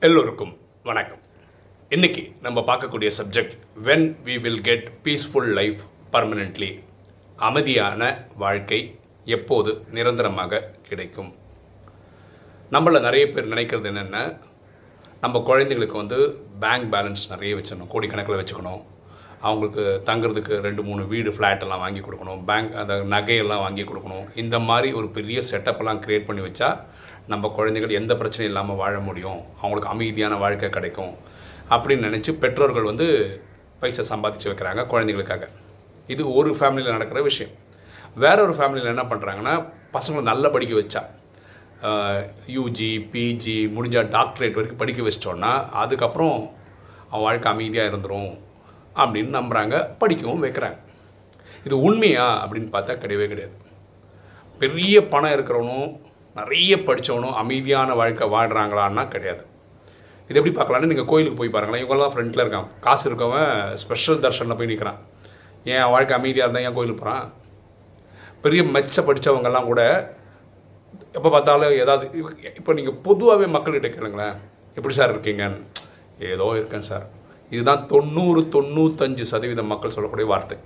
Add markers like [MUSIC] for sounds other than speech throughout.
எல்லோருக்கும் வணக்கம். இன்னைக்கு நம்ம பார்க்கக்கூடிய subject when we will get peaceful life permanently அமைதியான வாழ்க்கை எப்போது நிரந்தரமாக கிடைக்கும்? நம்மள நிறைய பேர் நினைக்கிறது என்னென்ன நம்ம குழந்தைங்களுக்கு வந்து பேங்க் பேலன்ஸ் நிறைய வச்சிடணும் கோடிக்கணக்கில் வச்சுக்கணும். அவங்களுக்கு தங்குறதுக்கு ரெண்டு மூணு வீடு ஃப்ளாட் எல்லாம் வாங்கி கொடுக்கணும். பேங்க் அந்த நகையெல்லாம் வாங்கி கொடுக்கணும். இந்த மாதிரி ஒரு பெரிய செட்டப்பெல்லாம் க்ரியேட் பண்ணி வச்சா நம்ம குழந்தைகள் எந்த பிரச்சனையும் இல்லாமல் வாழ முடியும். அவங்களுக்கு அமைதியான வாழ்க்கை கிடைக்கும். அப்படின்னு நினச்சி பெற்றோர்கள் வந்து பைசா சம்பாதிச்சு வைக்கிறாங்க குழந்தைகளுக்காக. இது ஒரு ஃபேமிலியில் நடக்கிற விஷயம். வேற ஒரு ஃபேமிலியில் என்ன பண்ணுறாங்கன்னா பசங்களை நல்லா படிக்க வச்சா யூஜி பிஜி முடிஞ்சால் டாக்டரேட் வரைக்கும் படிக்க வச்சிட்டோன்னா அதுக்கப்புறம் அவன் வாழ்க்கை அமைதியாக இருந்துடும் அப்படின்னு நம்புகிறாங்க படிக்கவும் வைக்கிறாங்க. இது உண்மையா அப்படின்னு பார்த்தா கிடையவே கிடையாது. பெரிய பணம் இருக்கிறவனும் நிறைய படித்தவனும் அமைதியான வாழ்க்கை வாழ்கிறாங்களான்னா கிடையாது. இது எப்படி பார்க்கலான்னு நீங்கள் கோயிலுக்கு போய் பாருங்களேன். இவங்களாம் ஃப்ரெண்டில் இருக்கான். காசு இருக்கவன் ஸ்பெஷல் தர்ஷனில் போய் நிற்கிறான் ஏன் வாழ்க்கை அமைதியாக இருந்தால் ஏன் கோயிலுக்கு போகிறான் பெரிய மெச்ச படித்தவங்கெல்லாம் கூட எப்போ பார்த்தாலும் ஏதாவது இப்போ நீங்கள் பொதுவாகவே மக்கள்கிட்ட கேளுங்களேன். எப்படி சார் இருக்கீங்கன்னு? ஏதோ இருக்கேன் சார். இதுதான் தொண்ணூறு தொண்ணூத்தஞ்சு சதவீதம் மக்கள் சொல்லக்கூடிய வார்த்தை.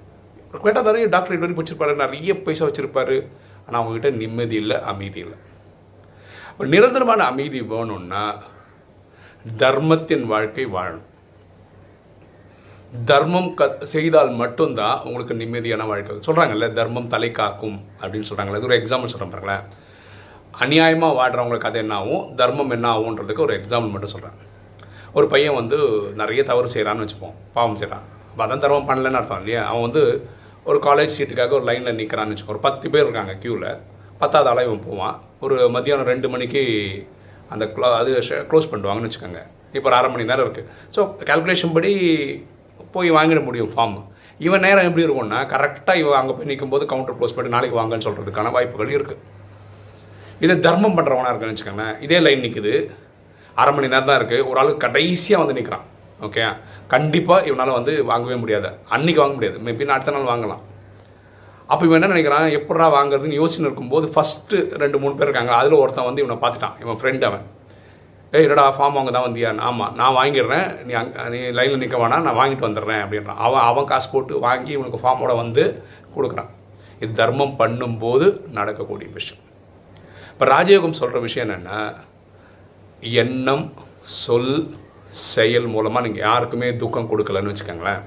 கேட்டால் நிறைய டாக்டரேட் வரைக்கும் வச்சுருப்பாரு. நிறைய பைசா வச்சுருப்பாரு. ஆனால் அவங்ககிட்ட நிம்மதி இல்லை அமைதி இல்லை. அப்ப நிரந்தரமான அமைதி வேணும்னா தர்மத்தின் வாழ்க்கை வாழணும். தர்மம் க செய்தால் மட்டும்தான் உங்களுக்கு நிம்மதியான வாழ்க்கை. சொல்கிறாங்கல்ல தர்மம் தலை காக்கும் அப்படின்னு சொல்கிறாங்கல்ல இது ஒரு எக்ஸாம்பிள் சொல்கிறேன் பாருங்களேன். அநியாயமாக வாடுறவங்களுக்கு அது என்ன ஆகும்? தர்மம் என்ன ஆகுன்றதுக்கு ஒரு எக்ஸாம்பிள் மட்டும் சொல்கிறேன் ஒரு பையன் வந்து நிறைய தவறு செய்கிறான்னு வச்சுப்போம். பாவம் செய்கிறான் அப்போ அதான் தர்மம் பண்ணலன்னு அர்த்தம் இல்லையா? அவன் வந்து ஒரு காலேஜ் சீட்டுக்காக ஒரு லைனில் நிற்கிறான்னு வச்சுக்கோ ஒரு பத்து பேர் இருக்காங்க க்யூவில் பத்தாவது ஆளாக இவன் போவான். ஒரு மத்தியானம் ரெண்டு மணிக்கு அந்த க்ளோ அது க்ளோஸ் பண்ணுவாங்கன்னு வச்சுக்கோங்க. இப்போ ஒரு அரை மணி நேரம் இருக்குது ஸோ கால்குலேஷன் படி போய் வாங்கிட முடியும் ஃபார்ம் இவன் நேரம் எப்படி இருக்கும்னா கரெக்டாக இவன் அங்கே போய் நிற்கும் போது கவுண்டர் க்ளோஸ் பண்ணி நாளைக்கு வாங்கன்னு சொல்கிறதுக்கான வாய்ப்புகள் இருக்குது இதே தர்மம் பண்ணுறவனா இருக்குன்னு வச்சுக்கோங்களேன். இதே லைன் நிற்குது அரை மணி நேரம் தான் இருக்குது ஒரு ஆளுக்கு கடைசியாக வந்து நிற்கிறான் ஓகே கண்டிப்பாக இவனால் வந்து வாங்கவே முடியாது. அன்னைக்கு வாங்க முடியாது. மேபி அடுத்த நாள் வாங்கலாம். அப்போ இவன் என்ன நினைக்கிறான்? எப்படா வாங்குறதுன்னு யோசனை இருக்கும்போது ஃபஸ்ட்டு ரெண்டு மூணு பேர் இருக்காங்க. அதில் ஒருத்தன் வந்து இவனை பார்த்துட்டான். இவன் ஃப்ரெண்ட் அவன். ஏய் என்னடா ஃபார்ம் வாங்க தான் வந்தியா? ஆமாம் நான் வாங்கிடுறேன். நீ அங்கே நீ லைனில் நிற்க வேணாம். நான் வாங்கிட்டு வந்துடுறேன் அப்படின்றான். அவன் அவன் காசு போட்டு வாங்கி இவனுக்கு ஃபார்மோட வந்து கொடுக்குறான். இது தர்மம் பண்ணும்போது நடக்கக்கூடிய விஷயம். இப்போ ராஜயோகம் சொல்கிற விஷயம் என்னென்னா எண்ணம் சொல் செயல் மூலமாக நீங்கள் யாருக்குமே துக்கம் கொடுக்கலன்னு வச்சுக்கோங்களேன்.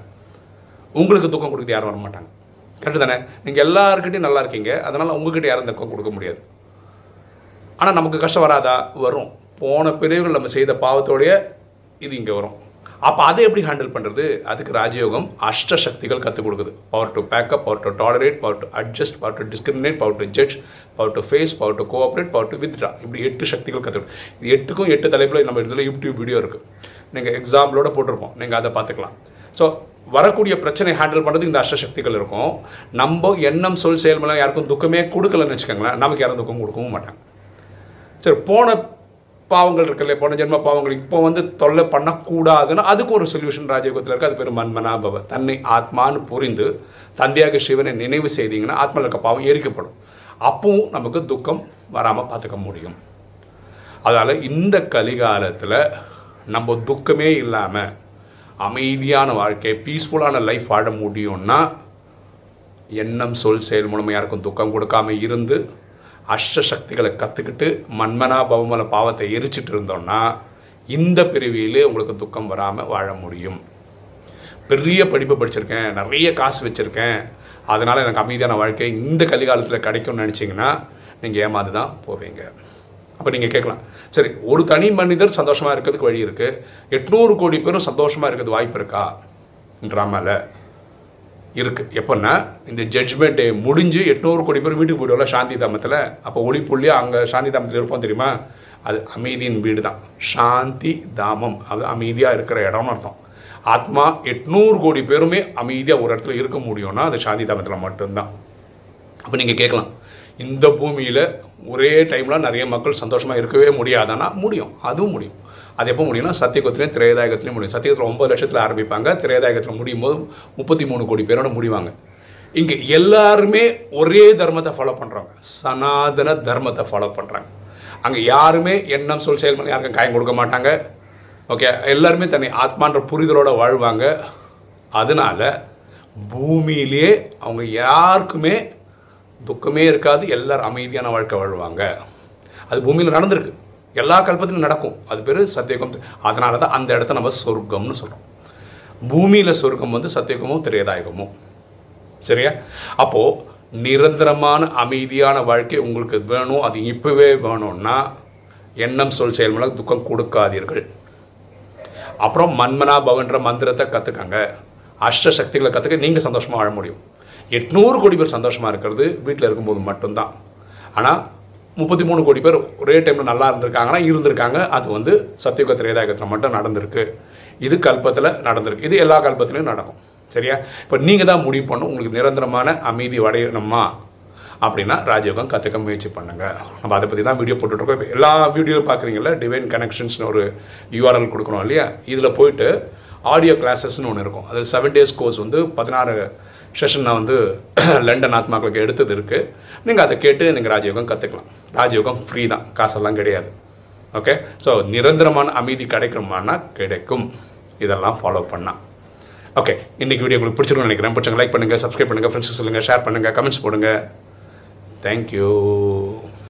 உங்களுக்கு துக்கம் கொடுக்க யாரும் வர மாட்டாங்க கரெக்டு தானே நீங்கள் எல்லாருக்கிட்டையும் நல்லா இருக்கீங்க. அதனால் உங்ககிட்ட யாரும் துக்கம் கொடுக்க முடியாது. ஆனால் நமக்கு கஷ்டம் வராதா? வரும். போன பிரிவுகள் நம்ம செய்த பாவத்தோடைய இது இங்கே வரும். அப்போ அதை எப்படி ஹேண்டில் பண்ணுறது அதுக்கு ராஜயோகம் அஷ்ட சக்திகள் கற்றுக் கொடுக்குது. Power to pack up power to tolerate power to adjust power to discriminate power to judge power to face power to cooperate power to withdraw இப்படி எட்டு சக்திகள் கற்றுக் இது எட்டுக்கும் எட்டு தலைப்பில் நம்ம இதில் யூடியூப் வீடியோ இருக்குது நீங்கள் எக்ஸாம்பிளோட போட்டிருப்போம். நீங்கள் அதை பார்த்துக்கலாம். ஸோ வரக்கூடிய பிரச்சனை ஹேண்டில் பண்ணுறது இந்த அஷ்டசக்திகள் இருக்கும். நம்ம எண்ணம் சொல் செயல்மெல்லாம் யாருக்கும் துக்கமே கொடுக்கலன்னு வச்சுக்கோங்களேன் நமக்கு யாரும் துக்கம் கொடுக்கவும் மாட்டாங்க. சரி போன பாவங்கள் இருக்குல்ல போன ஜென்ம பாவங்கள் இப்போ வந்து தொல்லை பண்ணக்கூடாதுன்னு அதுக்கு ஒரு சொல்யூஷன் ராஜயோகத்தில் இருக்குது அது பேர் மன்மனாபவ. தன்னை ஆத்மான்னு புரிந்து தந்தையாக சிவனை நினைவு செய்தீங்கன்னா ஆத்மாவில் இருக்க பாவம் எரிக்கப்படும். அப்பவும் நமக்கு துக்கம் வராமல் பார்த்துக்க முடியும். அதனால் இந்த கலிகாலத்தில் நம்ம துக்கமே இல்லாமல் அமைதியான வாழ்க்கை பீஸ்ஃபுல்லான லைஃப் வாழ முடியும்னா எண்ணம் சொல் செயல் மூலமாக யாருக்கும் துக்கம் கொடுக்காம இருந்து அஷ்ட சக்திகளை கற்றுக்கிட்டு மன்மனா பவமல பாவத்தை எரிச்சிட்டு இருந்தோம்னா இந்த பிரிவியிலே உங்களுக்கு துக்கம் வராமல் வாழ முடியும். பெரிய படிப்பு படிச்சிருக்கேன் நிறைய காசு வச்சுருக்கேன். அதனால் எனக்கு அமைதியான வாழ்க்கை இந்த கலிகாலத்தில் கிடைக்கும்னு நினச்சிங்கன்னா நீங்கள் ஏமாந்து தான் போவீங்க. அப்போ நீங்கள் கேட்கலாம். சரி ஒரு தனி மனிதர் சந்தோஷமாக இருக்கிறதுக்கு வழி இருக்குது எட்நூறு கோடி பேரும் சந்தோஷமாக இருக்கிறது வாய்ப்பு இருக்கா? ட்ராமாவில் இருக்குது எப்போன்னா இந்த ஜட்ஜ்மெண்ட் டே முடிஞ்சு எட்நூறு கோடி பேர் வீட்டுக்கு போயிடுவோம்ல சாந்தி தாமத்தில். அப்போ ஒளி புள்ளியாக அங்கே சாந்தி தாமத்தில் இருப்போம் தெரியுமா? அது அமைதியின் வீடு தான் சாந்தி தாமம். அது அமைதியாக இருக்கிற இடம்னு அர்த்தம். ஆத்மா எட்நூறு கோடி பேருமே அமைதியாக ஒரு இடத்துல இருக்க முடியும்னா அது சாந்தி தாமத்தில் மட்டும்தான். அப்போ நீங்கள் கேட்கலாம். இந்த பூமியில் ஒரே டைமில் நிறைய மக்கள் சந்தோஷமாக இருக்கவே முடியாதானா முடியும். அதுவும் முடியும். அது எப்போ முடியும்னா சத்தியகுத்திலையும் திரையதாயகத்திலையும் முடியும். சத்தியகுத்தில் ஒன்பது லட்சத்தில் ஆரம்பிப்பாங்க. திரேதாயகத்தில் முடியும் போது முப்பத்தி மூணு கோடி பேரோட முடிவாங்க. இங்கே எல்லாருமே ஒரே தர்மத்தை ஃபாலோ பண்ணுறாங்க சனாதன தர்மத்தை ஃபாலோ பண்ணுறாங்க அங்கே யாருமே எண்ணம் சொல் செயல்முறை யாருக்கும் காயம் கொடுக்க மாட்டாங்க. ஓகே எல்லாருமே தன்னை ஆத்மான்ற புரிதலோடு வாழ்வாங்க. அதனால பூமியிலேயே அவங்க யாருக்குமே துக்கமே இருக்காது எல்லாரும் அமைதியான வாழ்க்கை வாழ்வாங்க. அது பூமியில் நடந்திருக்கு. எல்லா கல்பத்திலும் நடக்கும். அது பேர் சத்தியகம். அதனால தான் அந்த இடத்த நம்ம சொர்க்கம்னு சொல்கிறோம் பூமியில் சொர்க்கம் வந்து சத்தியகமும் திரேதாயகமும் சரியா? அப்போது நிரந்தரமான அமைதியான வாழ்க்கை உங்களுக்கு வேணும். அது இப்போவே வேணும்னா எண்ணம் சொல் செயல் மூலம் துக்கம் கொடுக்காதீர்கள். அப்புறம் மன்மனா பவன்ற மந்திரத்தை கற்றுக்கங்க அஷ்ட சக்திகளை கற்றுக்க நீங்கள் சந்தோஷமாக வாழ முடியும். எட்நூறு கோடி பேர் சந்தோஷமாக இருக்கிறது. வீட்டில் இருக்கும்போது மட்டும்தான். ஆனால் முப்பத்தி மூணு கோடி பேர் ஒரே டைமில் நல்லா இருந்திருக்காங்கன்னா இருந்திருக்காங்க. அது வந்து சத்தியுக திரேதாயகத்தில் மட்டும் நடந்திருக்கு. இது கல்பத்தில் நடந்திருக்கு. இது எல்லா கல்பத்திலையும் நடக்கும். சரியா? இப்போ நீங்கள் தான் முடிவு பண்ணணும். உங்களுக்கு நிரந்தரமான அமைதி அடையணுமா? அப்படின்னா ராஜயோகம் கற்றுக்க முயற்சி பண்ணுங்க. நம்ம அதை பற்றி தான் வீடியோ போட்டுட்ருக்கோம். இப்போ எல்லா வீடியோவும் பார்க்குறீங்களா டிவைன் கனெக்ஷன்ஸ்னு ஒரு யூஆர்எல் கொடுக்கணும் இல்லையா? இதில் போயிட்டு ஆடியோ கிளாஸஸ்னு ஒன்று இருக்கும். அது செவன் டேஸ் கோர்ஸ் வந்து பதினாறு செஷன் நான் வந்து [CLEARS THROAT] லண்டன் ஆத்மாக்களுக்கு எடுத்தது இருக்குது நீங்கள் அதை கேட்டு நீங்கள் ராஜயோகம் கற்றுக்கலாம் ராஜயோகம் ஃப்ரீ தான். காசெல்லாம் கிடையாது. ஓகே ஸோ நிரந்தரமான அமைதி கிடைக்குமானா கிடைக்கும். இதெல்லாம் ஃபாலோ பண்ணால் ஓகே இன்னைக்கு வீடியோ உங்களுக்கு பிடிச்சிருக்கும்னு நினைக்கிறேன். பிடிச்சிங்க லைக் பண்ணுங்கள் சப்ஸ்கிரைப் பண்ணுங்கள் ஃப்ரெண்ட்ஸ் சொல்லுங்கள் ஷேர் பண்ணுங்கள் கமெண்ட்ஸ் போடுங்க. தேங்க்யூ